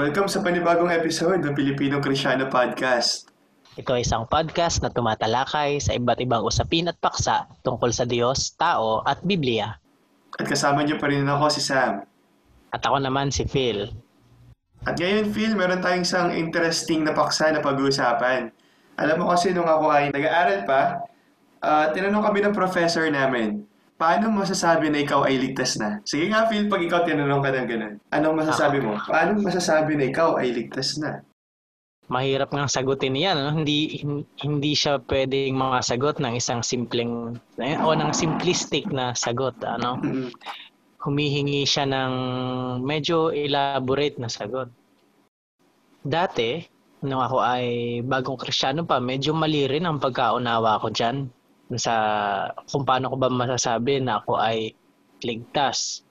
Welcome sa panibagong episode ng Pilipino Krisyano Podcast. Ito ay isang podcast na tumatalakay sa iba't ibang usapin at paksa tungkol sa Diyos, tao at Biblia. At kasama niyo pa rin ako si Sam. At ako naman si Phil. At ngayon, Phil, meron tayong isang interesting na paksa na pag-uusapan. Alam mo kasi nung ako ay nag-aaral pa, uh, tinanong kami ng professor namin, paano masasabi na ikaw ay ligtas na? Sige nga, Phil, pag ikaw tinanong ka ng ganun. Anong masasabi mo? Paano masasabi na ikaw ay ligtas na? Mahirap nga sagutin yan. No? Hindi, hindi siya pwedeng makasagot ng isang simpleng o ng simplistic na sagot. Ano? Humihingi siya ng medyo elaborate na sagot. Dati, nung ako ay bagong kristyano pa, medyo mali rin ang pagkaunawa ko dyan sa kung paano ko ba masasabi na ako ay ligtas.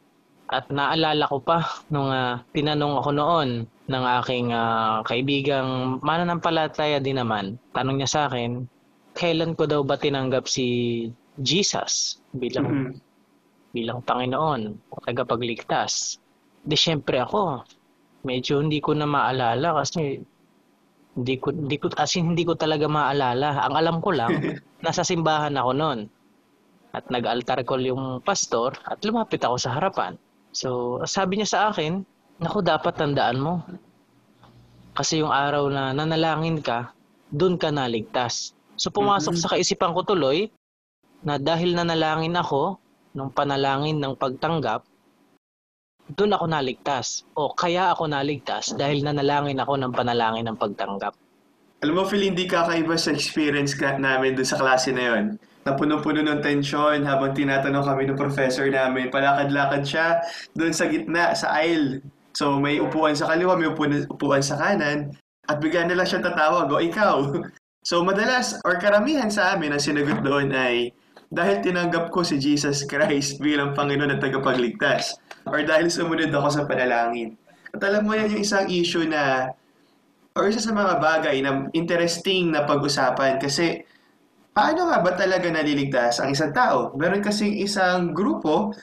At naalala ko pa nung uh, tinanong ako noon ng aking uh, kaibigang mananampalataya din naman. Tanong niya sa akin, kailan ko daw ba tinanggap si Jesus bilang mm-hmm. bilang Panginoon o tagapagligtas? Di syempre ako, medyo hindi ko na maalala kasi hindi ko, hindi ko, as in, hindi ko talaga maalala. Ang alam ko lang, nasa simbahan ako noon. At nag-altar call yung pastor at lumapit ako sa harapan. So, sabi niya sa akin, naku, dapat tandaan mo. Kasi yung araw na nanalangin ka, doon ka naligtas. So, pumasok mm-hmm. sa kaisipan ko tuloy na dahil nanalangin ako nung panalangin ng pagtanggap, doon ako naligtas. O kaya ako naligtas dahil nanalangin ako ng panalangin ng pagtanggap. Alam mo, Phil, hindi kakaiba sa experience ka namin doon sa klase na yon. Na puno-puno ng tensyon habang tinatanong kami ng professor namin. Palakad-lakad siya doon sa gitna, sa aisle. So may upuan sa kaliwa, may upuan, sa kanan. At bigyan nila siya tatawag, o ikaw. So madalas, or karamihan sa amin, ang sinagot doon ay, dahil tinanggap ko si Jesus Christ bilang Panginoon at tagapagligtas. Or dahil sumunod ako sa panalangin. At alam mo yan yung isang issue na or isa sa mga bagay na interesting na pag-usapan kasi paano nga ba talaga naliligtas ang isang tao? Meron kasing isang grupo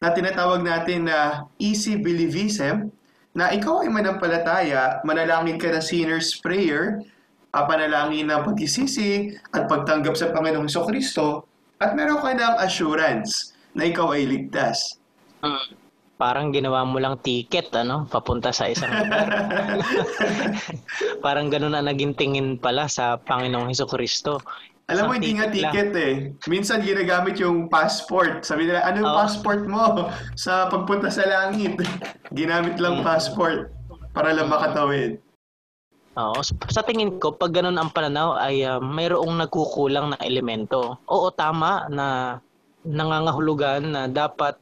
na tinatawag natin na easy believism na ikaw ay manampalataya, manalangin ka ng sinner's prayer, uh, panalangin ng pagkisisi at pagtanggap sa Panginoong Kristo at meron ka ng assurance na ikaw ay ligtas. Hmm parang ginawa mo lang ticket ano papunta sa isang lugar. parang ganun na naging tingin pala sa Panginoong Heso Kristo. Alam mo, hindi nga ticket lang. eh. Minsan ginagamit yung passport. Sabi nila, ano yung oh. passport mo sa pagpunta sa langit? Ginamit lang mm. passport para lang makatawid. Oo. Sa tingin ko, pag ganun ang pananaw ay uh, mayroong nagkukulang na elemento. Oo, tama na nangangahulugan na dapat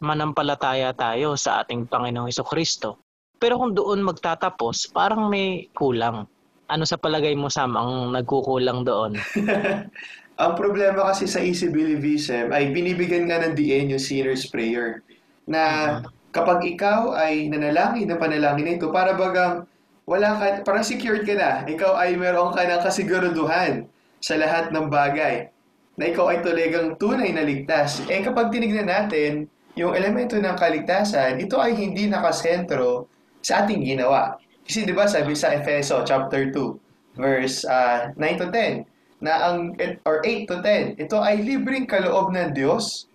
manampalataya tayo sa ating Panginoong Heso Kristo. Pero kung doon magtatapos, parang may kulang. Ano sa palagay mo, Sam, ang nagkukulang doon? ang problema kasi sa easy believism ay binibigyan nga ng DN yung sinner's prayer. Na uh-huh. kapag ikaw ay nanalangin ng panalangin na ito, para bagang wala ka, parang secured ka na. Ikaw ay meron ka ng kasiguraduhan sa lahat ng bagay na ikaw ay talagang tunay na ligtas. Eh kapag tinignan natin, yung elemento ng kaligtasan, ito ay hindi nakasentro sa ating ginawa. Kasi 'di ba sabi sa Efeso chapter 2 verse uh, ah, 9 to 10 na ang or 8 to 10, ito ay libreng kaloob ng Diyos.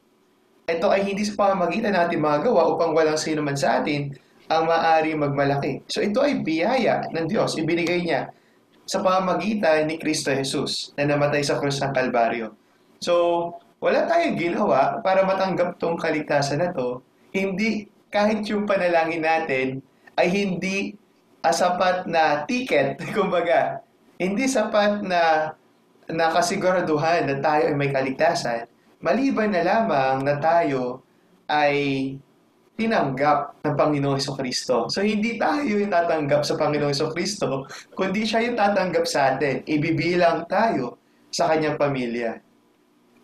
Ito ay hindi sa pamamagitan natin magawa upang walang sino man sa atin ang maaari magmalaki. So ito ay biyaya ng Diyos, ibinigay niya sa pamamagitan ni Kristo Jesus na namatay sa krus ng Kalbaryo. So, wala tayong ginawa para matanggap tong kaligtasan na to, hindi kahit yung panalangin natin ay hindi asapat na ticket, kumbaga, hindi sapat na nakasiguraduhan na tayo ay may kaligtasan, maliban na lamang na tayo ay tinanggap ng Panginoong Heso Kristo. So, hindi tayo yung tatanggap sa Panginoong Heso Kristo, kundi siya yung tatanggap sa atin. Ibibilang tayo sa kanyang pamilya.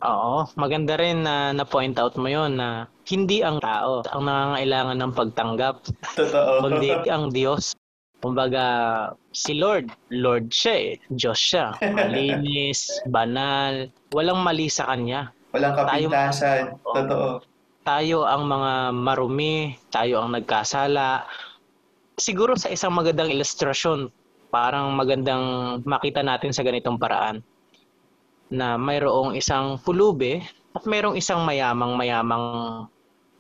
Oo, maganda rin na na-point out mo yon na hindi ang tao ang nangangailangan ng pagtanggap. Totoo. Kundi ang Diyos. Kumbaga, si Lord, Lord siya eh. Diyos siya. Malinis, banal, walang mali sa Kanya. Walang kapintasan. Tayo, Totoo. Tayo ang mga marumi, tayo ang nagkasala. siguro sa isang magandang ilustrasyon, parang magandang makita natin sa ganitong paraan na mayroong isang pulube at mayroong isang mayamang-mayamang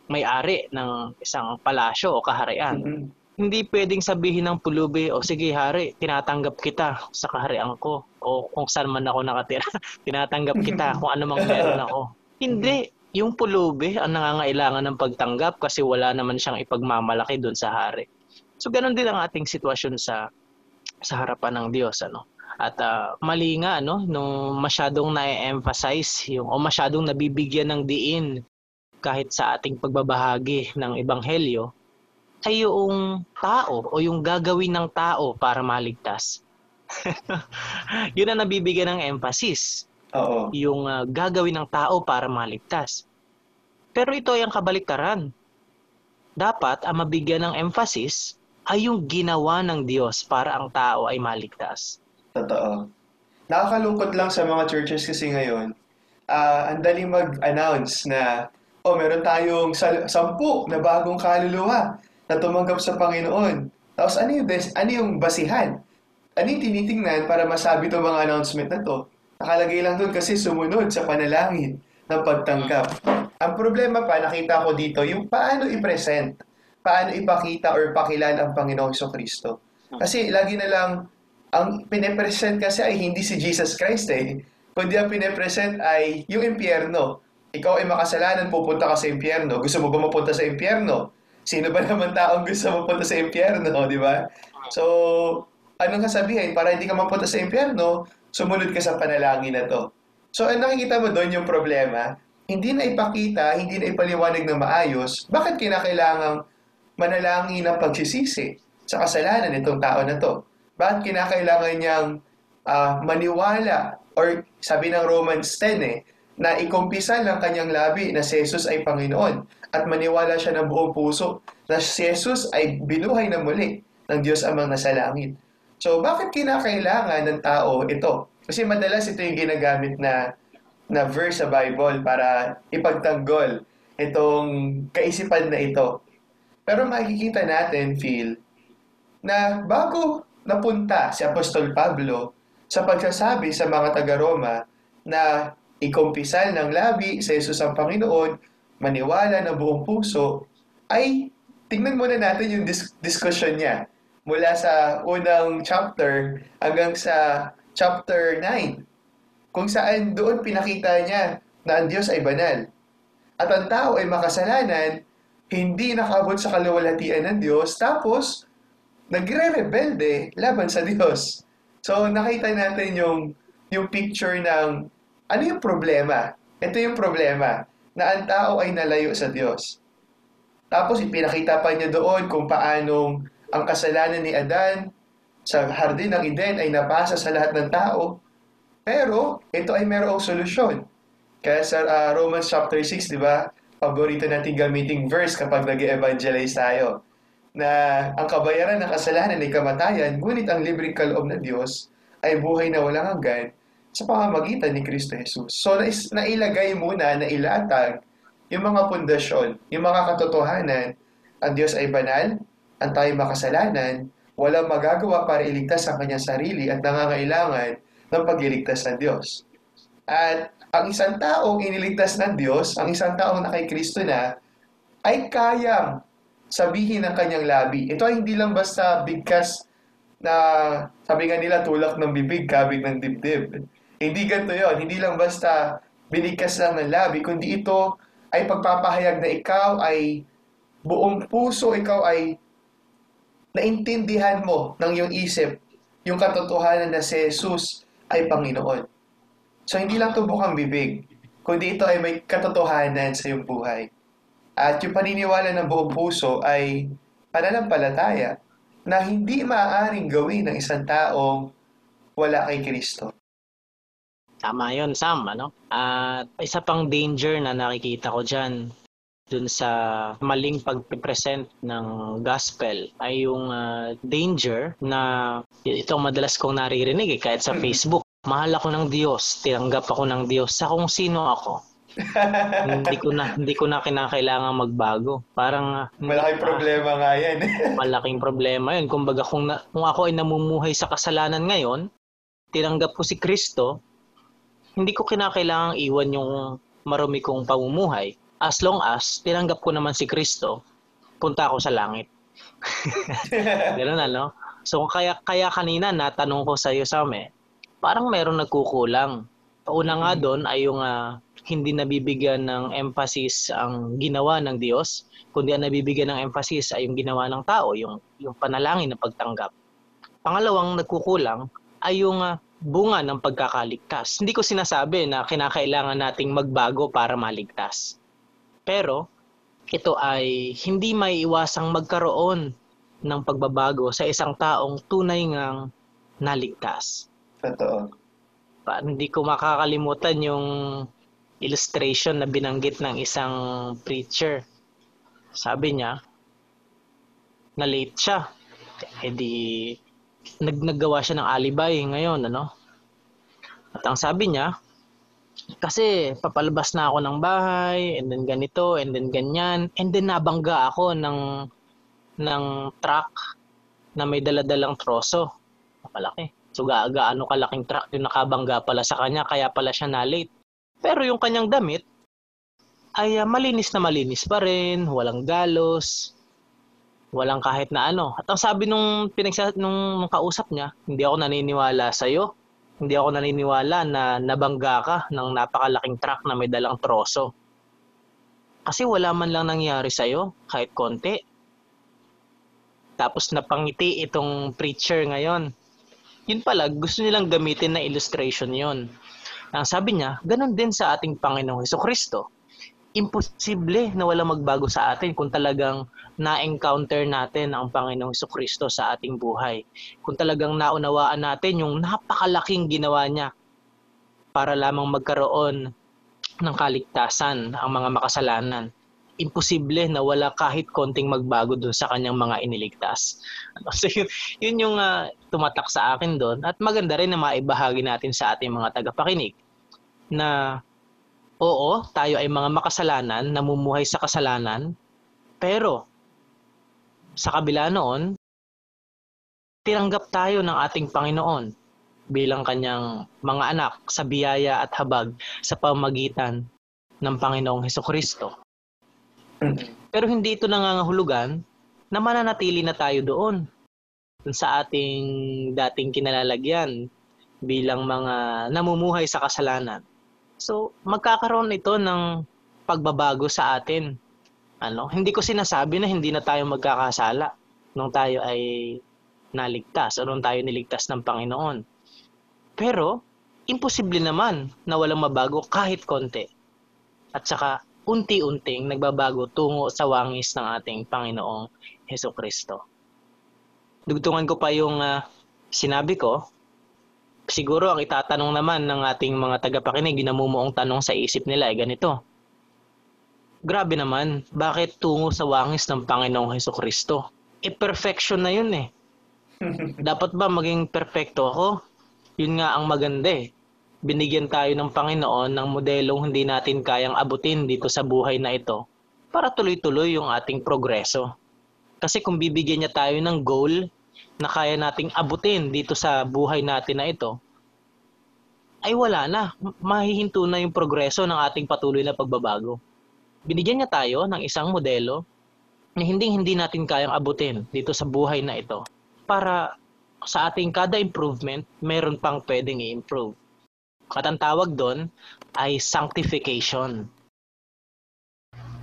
may-ari ng isang palasyo o kaharian. Mm-hmm. Hindi pwedeng sabihin ng pulubi, o sige hari, tinatanggap kita sa kaharian ko. O kung saan man ako nakatira, tinatanggap kita kung ano mang meron ako. Hindi. Yung pulubi ang nangangailangan ng pagtanggap kasi wala naman siyang ipagmamalaki doon sa hari. So ganun din ang ating sitwasyon sa sa harapan ng Diyos ano. At uh, mali nga no nung masyadong na-emphasize yung o masyadong nabibigyan ng diin kahit sa ating pagbabahagi ng ebanghelyo ay yung tao o yung gagawin ng tao para maligtas. Yun ang nabibigyan ng emphasis. Oo. Yung uh, gagawin ng tao para maligtas. Pero ito ay ang kabaliktaran. Dapat ang mabigyan ng emphasis ay yung ginawa ng Diyos para ang tao ay maligtas. Totoo. Nakakalungkot lang sa mga churches kasi ngayon, uh, ang daling mag-announce na oh, meron tayong sampu na bagong kaluluwa na tumanggap sa Panginoon. Tapos ano yung, des- ano yung basihan? Ano yung tinitingnan para masabi itong mga announcement na to? Nakalagay lang doon kasi sumunod sa panalangin ng pagtanggap. Ang problema pa, nakita ko dito, yung paano i-present, paano ipakita or pakilala ang Panginoong Kristo. Kasi lagi na lang, ang pinipresent kasi ay hindi si Jesus Christ eh. Kundi ang pinipresent ay yung impyerno. Ikaw ay makasalanan, pupunta ka sa impyerno. Gusto mo ba mapunta sa impyerno? Sino ba naman taong gusto mapunta sa impyerno, di ba? So, anong kasabihin? Para hindi ka mapunta sa impyerno, sumunod ka sa panalangin na to. So, ang nakikita mo doon yung problema, hindi na ipakita, hindi na ipaliwanag na maayos, bakit kinakailangang manalangin ng pagsisisi sa kasalanan nitong tao na to? Bakit kinakailangan niyang uh, maniwala or sabi ng Romans 10 eh, na ikumpisan ng kanyang labi na si Jesus ay Panginoon at maniwala siya ng buong puso na si Jesus ay binuhay na muli ng Diyos amang nasa langit. So, bakit kinakailangan ng tao ito? Kasi madalas ito yung ginagamit na, na verse sa Bible para ipagtanggol itong kaisipan na ito. Pero makikita natin, Phil, na bago napunta si Apostol Pablo sa pagsasabi sa mga taga-Roma na ikumpisal ng labi sa Jesus ang Panginoon, maniwala na buong puso, ay tingnan muna natin yung dis- discussion niya mula sa unang chapter hanggang sa chapter 9 kung saan doon pinakita niya na ang Diyos ay banal. At ang tao ay makasalanan hindi nakabot sa kaluwalhatian ng Diyos tapos nagre-rebelde laban sa Diyos. So nakita natin yung yung picture ng ano yung problema? Ito yung problema, na ang tao ay nalayo sa Diyos. Tapos ipinakita pa niya doon kung paanong ang kasalanan ni Adan sa hardin ng Eden ay napasa sa lahat ng tao. Pero ito ay mayroong solusyon. Kaya sa uh, Romans chapter 6, di ba? Paborito natin gamiting verse kapag nag evangelize tayo. Na ang kabayaran ng kasalanan ay kamatayan, ngunit ang libreng kaloob ng Diyos ay buhay na walang hanggan sa pamamagitan ni Kristo Jesus. So, nais, nailagay muna, na ilatag yung mga pundasyon, yung mga katotohanan, ang Diyos ay banal, ang tayo makasalanan, walang magagawa para iligtas ang kanyang sarili at nangangailangan ng pagliligtas ng Diyos. At ang isang taong iniligtas ng Diyos, ang isang taong na kay Kristo na, ay kayang sabihin ng kanyang labi. Ito ay hindi lang basta bigkas na sabi nga nila tulak ng bibig, kabig ng dibdib. Hindi ganito yon Hindi lang basta binigkas lang ng labi, kundi ito ay pagpapahayag na ikaw ay buong puso, ikaw ay naintindihan mo ng iyong isip yung katotohanan na si Jesus ay Panginoon. So, hindi lang ito bukang bibig, kundi ito ay may katotohanan sa iyong buhay. At yung paniniwala ng buong puso ay pananampalataya na hindi maaaring gawin ng isang taong wala kay Kristo. Tama yon Sam. Ano? At isa pang danger na nakikita ko dyan dun sa maling pag-present ng gospel ay yung uh, danger na ito madalas kong naririnig eh, kahit sa. Facebook. Mahal ako ng Diyos, tinanggap ako ng Diyos sa kung sino ako. Hindi ko na hindi ko na kinakailangan magbago. Parang malaking problema nga 'yan. malaking problema 'yun. Kumbaga kung na, kung ako ay namumuhay sa kasalanan ngayon, tinanggap ko si Kristo, hindi ko kinakailangang iwan yung marumi kong pamumuhay. As long as tinanggap ko naman si Kristo, punta ako sa langit. Ganun ano? So kaya kaya kanina natanong ko sa iyo Same, parang meron nagkukulang. Una nga mm. doon ay yung uh, hindi nabibigyan ng emphasis ang ginawa ng Diyos, kundi ang nabibigyan ng emphasis ay yung ginawa ng tao, yung, yung panalangin na pagtanggap. Pangalawang nagkukulang ay yung uh, bunga ng pagkakaligtas. Hindi ko sinasabi na kinakailangan nating magbago para maligtas. Pero ito ay hindi may iwasang magkaroon ng pagbabago sa isang taong tunay ngang naligtas. Totoo. Pa, hindi ko makakalimutan yung illustration na binanggit ng isang preacher. Sabi niya, na late siya. E di, nag naggawa siya ng alibay ngayon, ano? At ang sabi niya, kasi papalabas na ako ng bahay, and then ganito, and then ganyan, and then nabangga ako ng ng truck na may daladalang troso. Malaki. So gaano kalaking truck yung nakabangga pala sa kanya, kaya pala siya na late. Pero yung kanyang damit ay uh, malinis na malinis pa rin, walang galos, walang kahit na ano. At ang sabi nung pinagsa nung, nung kausap niya, hindi ako naniniwala sa iyo. Hindi ako naniniwala na nabangga ka ng napakalaking truck na may dalang troso. Kasi wala man lang nangyari sa iyo, kahit konti. Tapos napangiti itong preacher ngayon. Yun pala, gusto nilang gamitin na illustration yon ang sabi niya, ganun din sa ating Panginoong Heso Kristo. Imposible na wala magbago sa atin kung talagang na-encounter natin ang Panginoong Heso Kristo sa ating buhay. Kung talagang naunawaan natin yung napakalaking ginawa niya para lamang magkaroon ng kaligtasan ang mga makasalanan. Imposible na wala kahit konting magbago doon sa kanyang mga iniligtas. So yun, yun yung uh, tumatak sa akin doon at maganda rin na maibahagi natin sa ating mga tagapakinig na oo, tayo ay mga makasalanan, namumuhay sa kasalanan, pero sa kabila noon, tinanggap tayo ng ating Panginoon bilang kanyang mga anak sa biyaya at habag sa pamagitan ng Panginoong Heso Kristo. Pero hindi ito nangangahulugan na mananatili na tayo doon sa ating dating kinalalagyan bilang mga namumuhay sa kasalanan. So, magkakaroon ito ng pagbabago sa atin. Ano, hindi ko sinasabi na hindi na tayo magkakasala nung tayo ay naligtas o nung tayo niligtas ng Panginoon. Pero, imposible naman na walang mabago kahit konti. At saka, unti-unting nagbabago tungo sa wangis ng ating Panginoong Heso Kristo dugtungan ko pa yung uh, sinabi ko, siguro ang itatanong naman ng ating mga tagapakinig, yung namumuong tanong sa isip nila ay ganito. Grabe naman, bakit tungo sa wangis ng Panginoong Heso Kristo? E perfection na yun eh. Dapat ba maging perfecto ako? Yun nga ang maganda eh. Binigyan tayo ng Panginoon ng modelong hindi natin kayang abutin dito sa buhay na ito para tuloy-tuloy yung ating progreso. Kasi kung bibigyan niya tayo ng goal na kaya nating abutin dito sa buhay natin na ito, ay wala na. Mahihinto na yung progreso ng ating patuloy na pagbabago. Binigyan niya tayo ng isang modelo na hindi hindi natin kayang abutin dito sa buhay na ito para sa ating kada improvement, meron pang pwedeng i-improve. At ang tawag doon ay sanctification.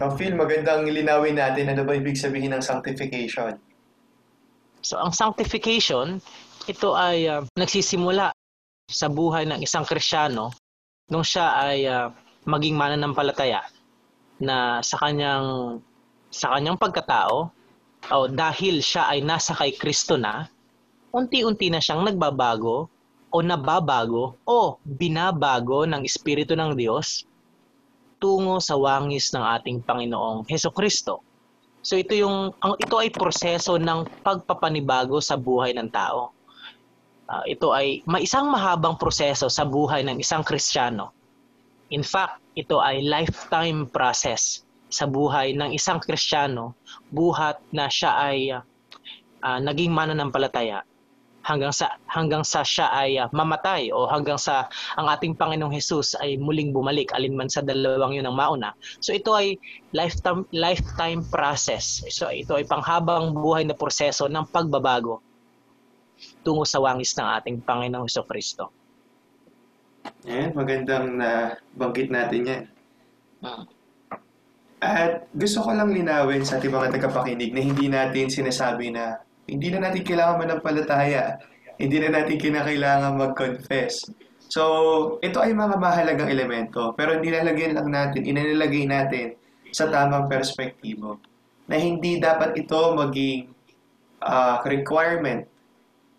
Ang Phil, magandang linawin natin ano ba ibig sabihin ng sanctification. So ang sanctification, ito ay uh, nagsisimula sa buhay ng isang Kristiyano nung siya ay uh, maging mananampalataya na sa kanyang sa kanyang pagkatao o dahil siya ay nasa kay Kristo na, unti-unti na siyang nagbabago o nababago o binabago ng Espiritu ng Diyos tungo sa wangis ng ating Panginoong Heso Kristo. So ito yung ang ito ay proseso ng pagpapanibago sa buhay ng tao. Uh, ito ay may isang mahabang proseso sa buhay ng isang Kristiyano In fact, ito ay lifetime process sa buhay ng isang Kristiyano buhat na siya ay uh, naging mananampalataya hanggang sa hanggang sa siya ay uh, mamatay o hanggang sa ang ating Panginoong Hesus ay muling bumalik alinman sa dalawang yun ang mauna. So ito ay lifetime lifetime process. So ito ay panghabang buhay na proseso ng pagbabago tungo sa wangis ng ating Panginoong Hesus Kristo. Ayan, magandang na banggit natin yan. Hmm. At gusto ko lang linawin sa ating mga tagapakinig na hindi natin sinasabi na hindi na natin kailangan manampalataya. Hindi na natin kinakailangan mag-confess. So, ito ay mga mahalagang elemento, pero nilalagyan lang natin, inanilagay natin sa tamang perspektibo na hindi dapat ito maging uh, requirement.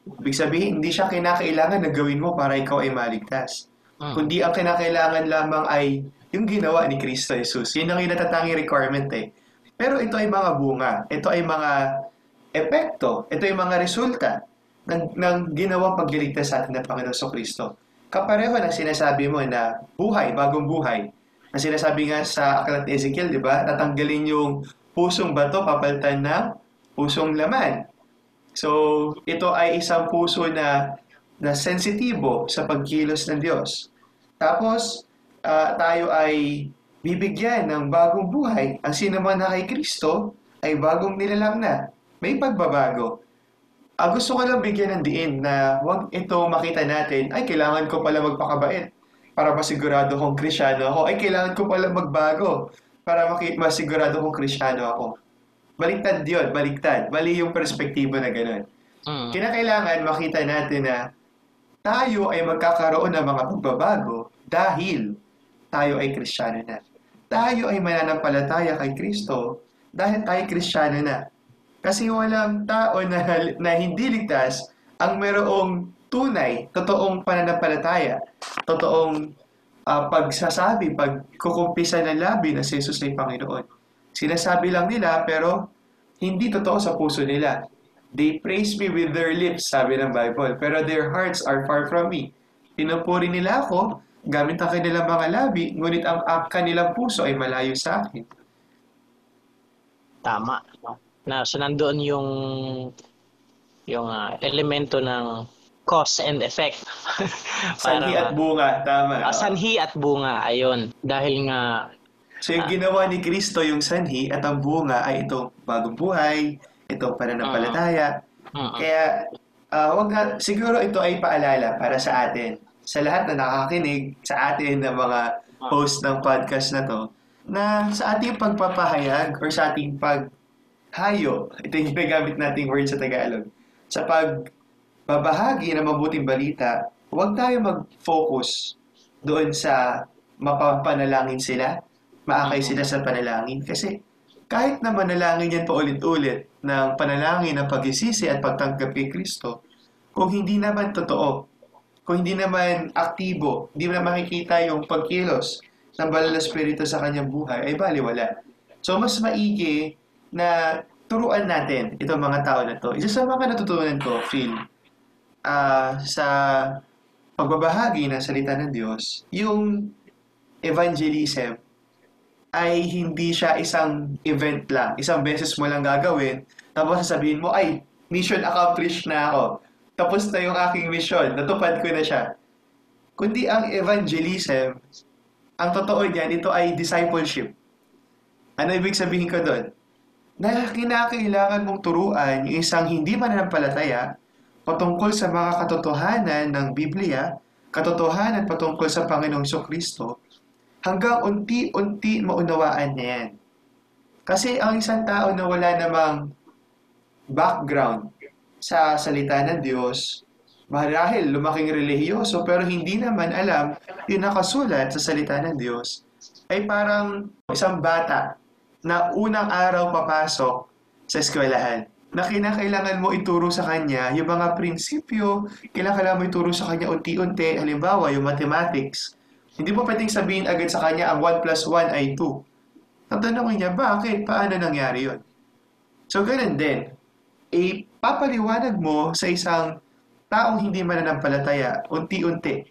Ibig sabihin, hindi siya kinakailangan na gawin mo para ikaw ay maligtas. Hmm. Kundi ang kinakailangan lamang ay yung ginawa ni Kristo Jesus. Yun ang inatatanging requirement eh. Pero ito ay mga bunga. Ito ay mga epekto. Ito ay mga resulta ng, ng ginawang pagliligtas sa atin ng Panginoon so Kristo. Kapareho na sinasabi mo na buhay, bagong buhay. Ang sinasabi nga sa aklat Ezekiel, di ba? Natanggalin yung pusong bato, papalitan ng pusong laman. So, ito ay isang puso na na sensitibo sa pagkilos ng Diyos. Tapos, uh, tayo ay bibigyan ng bagong buhay. Ang sino man na kay Kristo ay bagong nilalang na. May pagbabago. Uh, gusto ko lang bigyan ng diin na wag ito makita natin, ay kailangan ko pala magpakabait para masigurado kong krisyano ako. Ay kailangan ko pala magbago para masigurado kong krisyano ako. Baliktad yun, baliktad. Mali yung perspektibo na gano'n. Mm. Kinakailangan makita natin na tayo ay magkakaroon ng mga pagbabago dahil tayo ay kristyano na. Tayo ay mananampalataya kay Kristo dahil tayo kristyano na. Kasi walang tao na, na hindi ligtas ang merong tunay, totoong pananampalataya, totoong uh, pagsasabi, pagkukumpisa ng labi na si Jesus ay Panginoon. Sinasabi lang nila pero hindi totoo sa puso nila. They praise me with their lips, sabi ng Bible, pero their hearts are far from me. Pinupuri nila ako, gamit ang kanilang mga labi, ngunit ang, ang kanilang puso ay malayo sa akin. Tama. Na, so nandoon yung yung uh, elemento ng cause and effect. sanhi at bunga, tama. Uh, sanhi at bunga, ayun. Dahil nga... So yung uh, ginawa ni Kristo yung sanhi at ang bunga ay itong bagong buhay, itong pananampalataya. Uh, uh, Kaya, uh, wag nga, siguro ito ay paalala para sa atin sa lahat na nakakinig sa atin ng mga host ng podcast na to, na sa ating pagpapahayag or sa ating paghayo, ito yung ginagamit nating word sa Tagalog, sa pagbabahagi ng mabuting balita, huwag tayo mag-focus doon sa mapapanalangin sila, maakay sila sa panalangin. Kasi kahit na manalangin yan paulit-ulit ng panalangin ng pagisisi at pagtanggap kay Kristo, kung hindi naman totoo kung hindi naman aktibo, hindi na makikita yung pagkilos ng banal na spirito sa kanyang buhay, ay baliwala. So, mas maigi na turuan natin itong mga tao na to. Isa sa mga natutunan ko, Phil, uh, sa pagbabahagi ng salita ng Diyos, yung evangelism ay hindi siya isang event lang. Isang beses mo lang gagawin, tapos sasabihin mo, ay, mission accomplished na ako tapos na yung aking mission, natupad ko na siya. Kundi ang evangelism, ang totoo niyan, ito ay discipleship. Ano ibig sabihin ko doon? Na kinakailangan mong turuan yung isang hindi mananampalataya patungkol sa mga katotohanan ng Biblia, katotohanan patungkol sa Panginoong Kristo, hanggang unti-unti maunawaan niya yan. Kasi ang isang tao na wala namang background sa salita ng Diyos, marahil lumaking relihiyoso pero hindi naman alam yung nakasulat sa salita ng Diyos, ay parang isang bata na unang araw papasok sa eskwelahan na kinakailangan mo ituro sa kanya yung mga prinsipyo, kailangan mo ituro sa kanya unti-unti, halimbawa yung mathematics. Hindi mo pwedeng sabihin agad sa kanya ang 1 plus 1 ay 2. Tatanungin niya, bakit? Paano nangyari yon? So, ganun din ipapaliwanag mo sa isang taong hindi mananampalataya unti-unti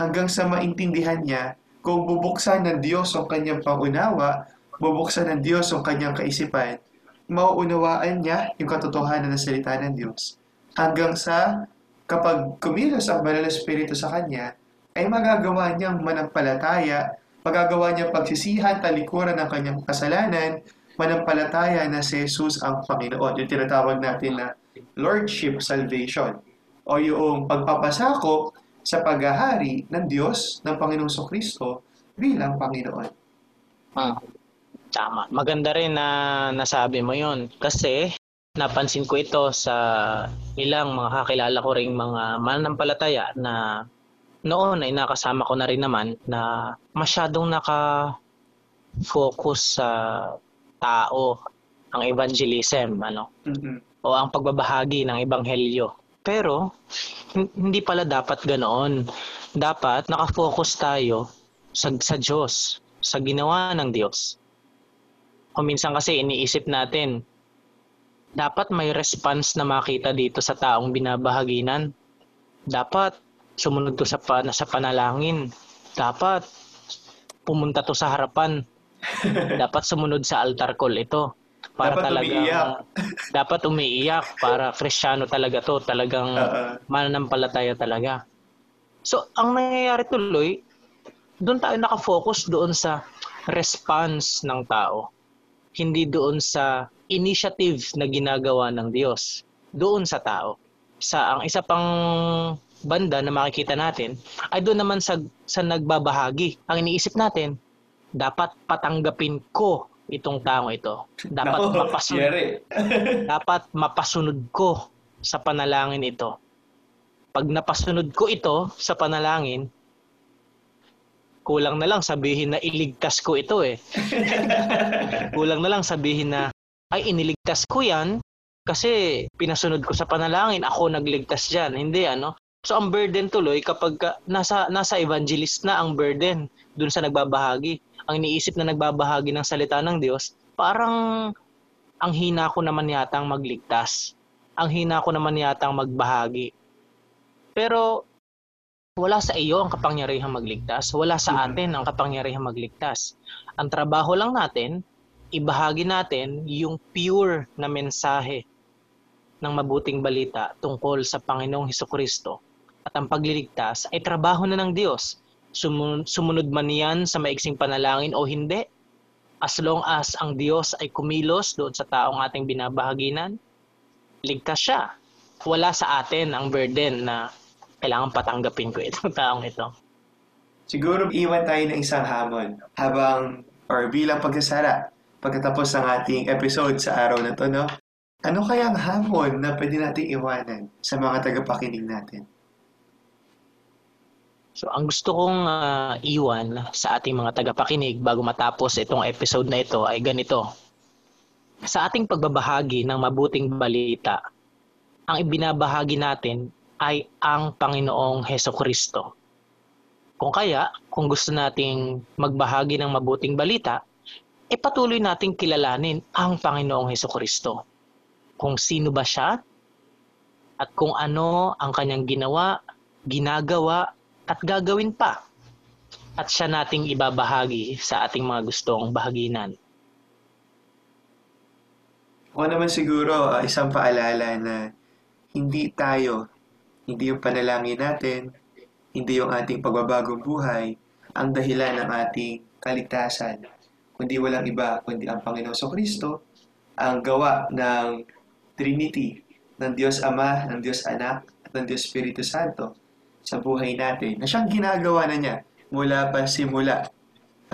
hanggang sa maintindihan niya kung bubuksan ng Diyos ang kanyang pangunawa, bubuksan ng Diyos ang kanyang kaisipan, mauunawaan niya yung katotohanan ng salita ng Diyos. Hanggang sa kapag kumilos ang banal na Espiritu sa kanya, ay magagawa niyang manampalataya, magagawa niyang pagsisihan, talikuran ng kanyang kasalanan, manampalataya na si Jesus ang Panginoon. Yung tinatawag natin na Lordship Salvation o yung pagpapasako sa paghahari ng Diyos, ng Panginoong Kristo bilang Panginoon. Hmm. Tama. Maganda rin na nasabi mo yon kasi napansin ko ito sa ilang mga kakilala ko ring mga mananampalataya na noon ay nakasama ko na rin naman na masyadong naka-focus sa tao ang evangelism ano? Mm-hmm. o ang pagbabahagi ng ebanghelyo. Pero hindi pala dapat ganoon. Dapat naka-focus tayo sa, sa Diyos sa ginawa ng Diyos o minsan kasi iniisip natin dapat may response na makita dito sa taong binabahaginan. Dapat sumunod to sa, pan sa panalangin. Dapat pumunta to sa harapan. dapat sumunod sa altar call ito. Para dapat talaga umiiyak. dapat umiiyak para kristyano talaga to, talagang uh-uh. mananampalataya talaga. So, ang nangyayari tuloy, doon tayo nakafocus doon sa response ng tao. Hindi doon sa initiative na ginagawa ng Diyos doon sa tao. Sa ang isa pang banda na makikita natin ay doon naman sa, sa nagbabahagi. Ang iniisip natin, dapat patanggapin ko itong taong ito. Dapat no, mapasunod. dapat mapasunod ko sa panalangin ito. Pag napasunod ko ito sa panalangin, kulang na lang sabihin na iligtas ko ito eh. kulang na lang sabihin na ay iniligtas ko yan kasi pinasunod ko sa panalangin, ako nagligtas diyan. Hindi ano. So ang burden tuloy kapag nasa nasa evangelist na ang burden dun sa nagbabahagi. Ang iniisip na nagbabahagi ng salita ng Diyos, parang ang hina ko naman yatang magligtas. Ang hina ko naman yatang magbahagi. Pero wala sa iyo ang kapangyarihang magligtas. Wala sa mm-hmm. atin ang kapangyarihang magligtas. Ang trabaho lang natin ibahagi natin yung pure na mensahe ng mabuting balita tungkol sa Panginoong Heso Kristo. At ang pagliligtas ay trabaho na ng Diyos. Sumunod man yan sa maiksing panalangin o hindi, as long as ang Diyos ay kumilos doon sa taong ating binabahaginan, ligtas siya. Wala sa atin ang burden na kailangan patanggapin ko itong taong ito. Siguro iwan tayo ng isang hamon habang or bilang pagsasara pagkatapos ng ating episode sa araw na to, no? Ano kaya ang hamon na pwede nating iwanan sa mga tagapakinig natin? So, ang gusto kong uh, iwan sa ating mga tagapakinig bago matapos itong episode na ito ay ganito. Sa ating pagbabahagi ng mabuting balita, ang ibinabahagi natin ay ang Panginoong Heso Kristo. Kung kaya, kung gusto nating magbahagi ng mabuting balita, e patuloy nating kilalanin ang Panginoong Heso Kristo. Kung sino ba siya at kung ano ang kanyang ginawa, ginagawa at gagawin pa. At siya nating ibabahagi sa ating mga gustong bahaginan. Ako naman siguro uh, isang paalala na hindi tayo, hindi yung panalangin natin, hindi yung ating pagbabagong buhay, ang dahilan ng ating kaligtasan kundi walang iba kundi ang Panginoon So Kristo, ang gawa ng Trinity, ng Diyos Ama, ng Diyos Anak, at ng Diyos Espiritu Santo sa buhay natin, na siyang ginagawa na niya mula pa simula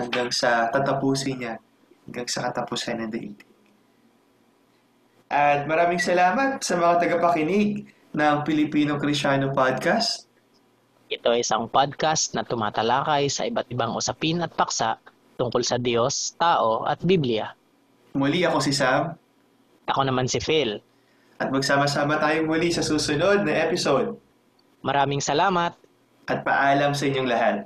hanggang sa tatapusin niya, hanggang sa katapusan ng daigdig. At maraming salamat sa mga tagapakinig ng Pilipino Krisyano Podcast. Ito ay isang podcast na tumatalakay sa iba't ibang usapin at paksa tungkol sa Diyos, tao at Biblia. Muli ako si Sam. Ako naman si Phil. At magsama-sama tayong muli sa susunod na episode. Maraming salamat. At paalam sa inyong lahat.